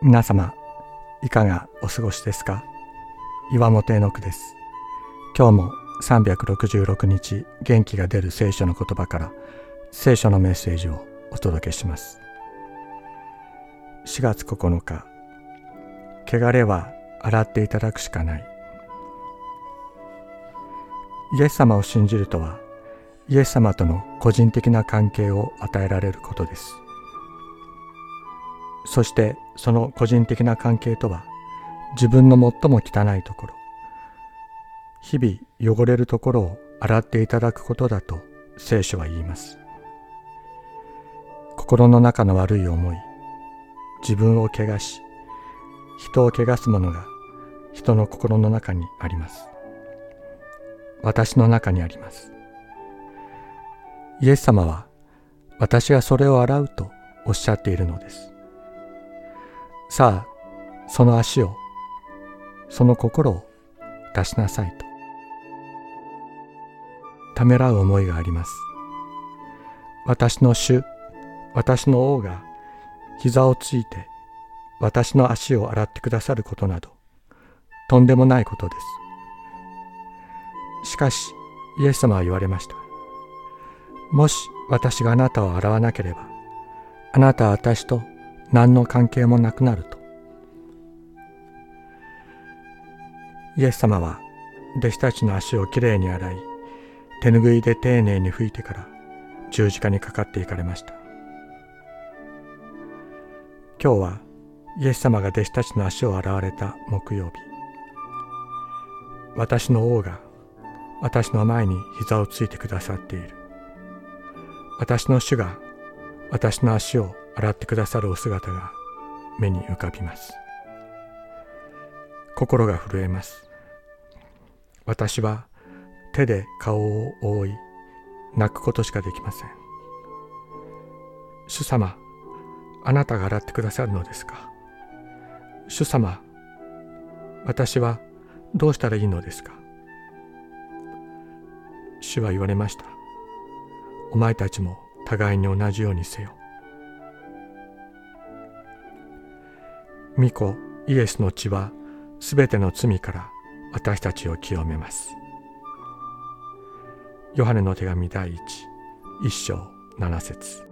皆様いかがお過ごしですか？岩本絵の句です。今日も366日元気が出る聖書の言葉から聖書のメッセージをお届けします。4月9日汚れは洗っていただくしかない。イエス様を信じるとはイエス様との個人的な関係を与えられることです。そしてその個人的な関係とは自分の最も汚いところ日々汚れるところを洗っていただくことだと聖書は言います。心の中の悪い思い自分を汚し人を汚すものが人の心の中にあります。私の中にあります。イエス様は私がそれを洗うとおっしゃっているのです。さあその足をその心を出しなさいと。ためらう思いがあります。私の主私の王が膝をついて私の足を洗ってくださることなどとんでもないことです。しかしイエス様は言われました。もし私があなたを洗わなければあなたは私と何の関係もなくなると。イエス様は弟子たちの足をきれいに洗い手ぬぐいで丁寧に拭いてから十字架にかかっていかれました。今日はイエス様が弟子たちの足を洗われた木曜日。私の王が私の前に膝をついてくださっている。私の主が私の足を洗ってくださるお姿が目に浮かびます。心が震えます。私は手で顔を覆い泣くことしかできません。主様あなたが洗ってくださるのですか？主様私はどうしたらいいのですか？主は言われました。お前たちも互いに同じようにせよ。御子イエスの血はすべての罪から私たちを清めます。ヨハネの手紙第一一章7節。